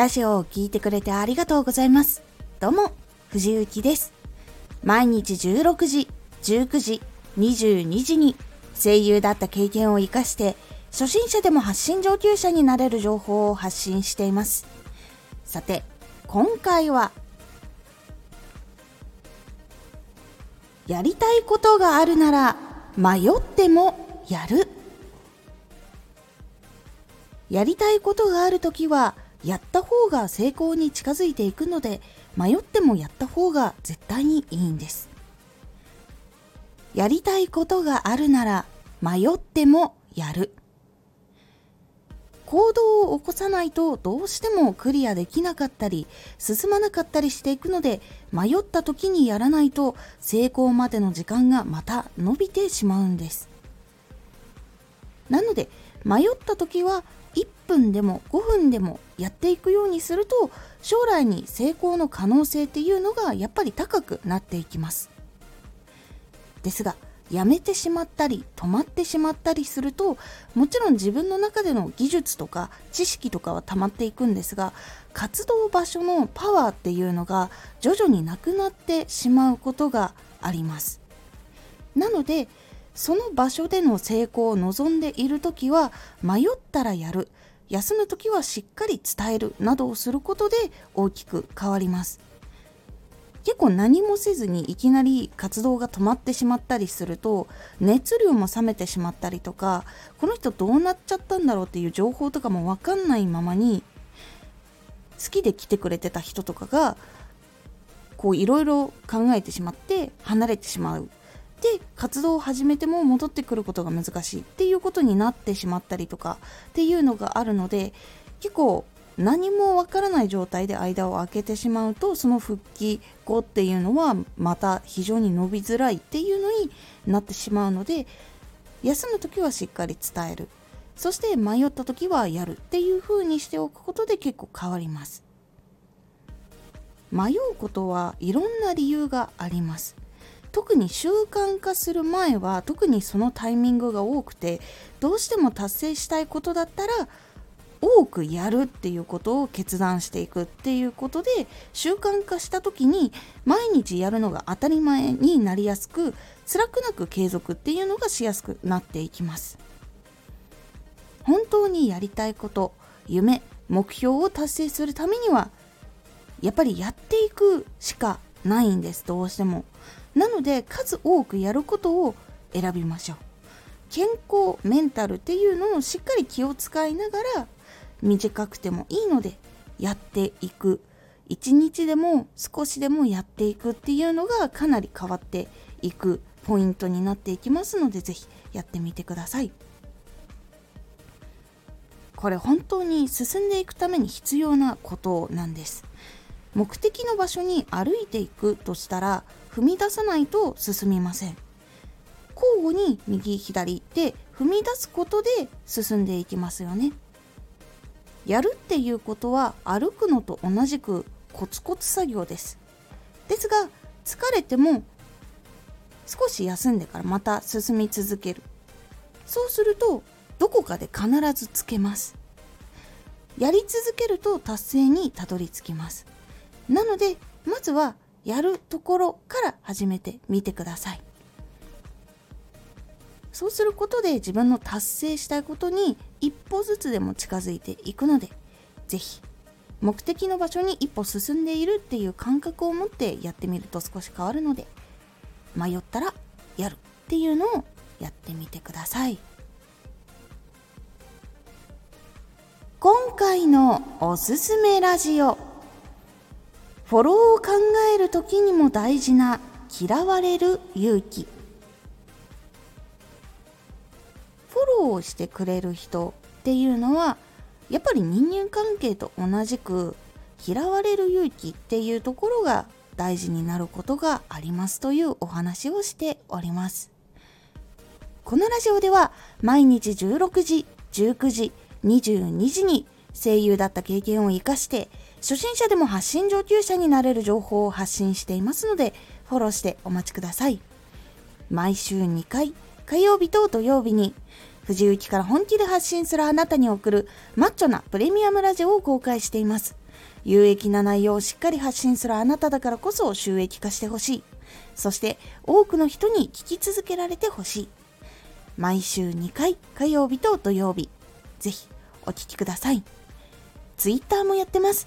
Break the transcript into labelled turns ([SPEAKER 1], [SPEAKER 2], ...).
[SPEAKER 1] ラジオを聴いてくれてありがとうございます。どうも、藤幸です。毎日16時、19時、22時に声優だった経験を活かして、初心者でも発信上級者になれる情報を発信しています。さて、今回は、やりたいことがあるなら迷ってもやる。やりたいことがあるときはやった方が成功に近づいていくので迷ってもやった方が絶対にいいんです。やりたいことがあるなら迷ってもやる。行動を起こさないとどうしてもクリアできなかったり進まなかったりしていくので迷った時にやらないと成功までの時間がまた伸びてしまうんです。なので迷った時は1分でも5分でもやっていくようにすると将来に成功の可能性っていうのがやっぱり高くなっていきます。ですがやめてしまったり止まってしまったりするともちろん自分の中での技術とか知識とかは溜まっていくんですが活動場所のパワーっていうのが徐々になくなってしまうことがあります。なのでその場所での成功を望んでいる時は迷ったらやる。休む時はしっかり伝えるなどをすることで大きく変わります。結構何もせずにいきなり活動が止まってしまったりすると熱量も冷めてしまったりとかこの人どうなっちゃったんだろうっていう情報とかも分かんないままに好きで来てくれてた人とかがこういろいろ考えてしまって離れてしまう。で活動を始めても戻ってくることが難しいっていうことになってしまったりとかっていうのがあるので結構何もわからない状態で間を空けてしまうとその復帰後っていうのはまた非常に伸びづらいっていうのになってしまうので休む時はしっかり伝える。そして迷った時はやるっていう風にしておくことで結構変わります。迷うことはいろんな理由があります。特に習慣化する前は特にそのタイミングが多くてどうしても達成したいことだったら多くやるっていうことを決断していくっていうことで習慣化した時に毎日やるのが当たり前になりやすく辛くなく継続っていうのがしやすくなっていきます。本当にやりたいこと夢目標を達成するためにはやっぱりやっていくしかないんですどうしても。なので数多くやることを選びましょう。健康メンタルっていうのをしっかり気を使いながら短くてもいいのでやっていく。一日でも少しでもやっていくっていうのがかなり変わっていくポイントになっていきますので是非やってみてください。これ本当に進んでいくために必要なことなんです。目的の場所に歩いていくとしたら踏み出さないと進みません。交互に右左で踏み出すことで進んでいきますよね。やるっていうことは歩くのと同じくコツコツ作業です。ですが疲れても少し休んでからまた進み続ける。そうするとどこかで必ずつけます。やり続けると達成にたどり着きます。なのでまずはやるところから始めてみてください。そうすることで自分の達成したいことに一歩ずつでも近づいていくので是非目的の場所に一歩進んでいるっていう感覚を持ってやってみると少し変わるので迷ったらやるっていうのをやってみてください。今回のおすすめラジオ。フォローを考える時にも大事な嫌われる勇気。フォローをしてくれる人っていうのはやっぱり人間関係と同じく嫌われる勇気っていうところが大事になることがありますというお話をしております。このラジオでは毎日16時19時22時に声優だった経験を生かして初心者でも発信上級者になれる情報を発信していますのでフォローしてお待ちください毎週2回火曜日と土曜日に藤雪から本気で発信するあなたに送るマッチョなプレミアムラジオを公開しています。有益な内容をしっかり発信するあなただからこそ収益化してほしい。そして多くの人に聞き続けられてほしい。毎週2回火曜日と土曜日。ぜひお聴きください。ツイッターもやってます。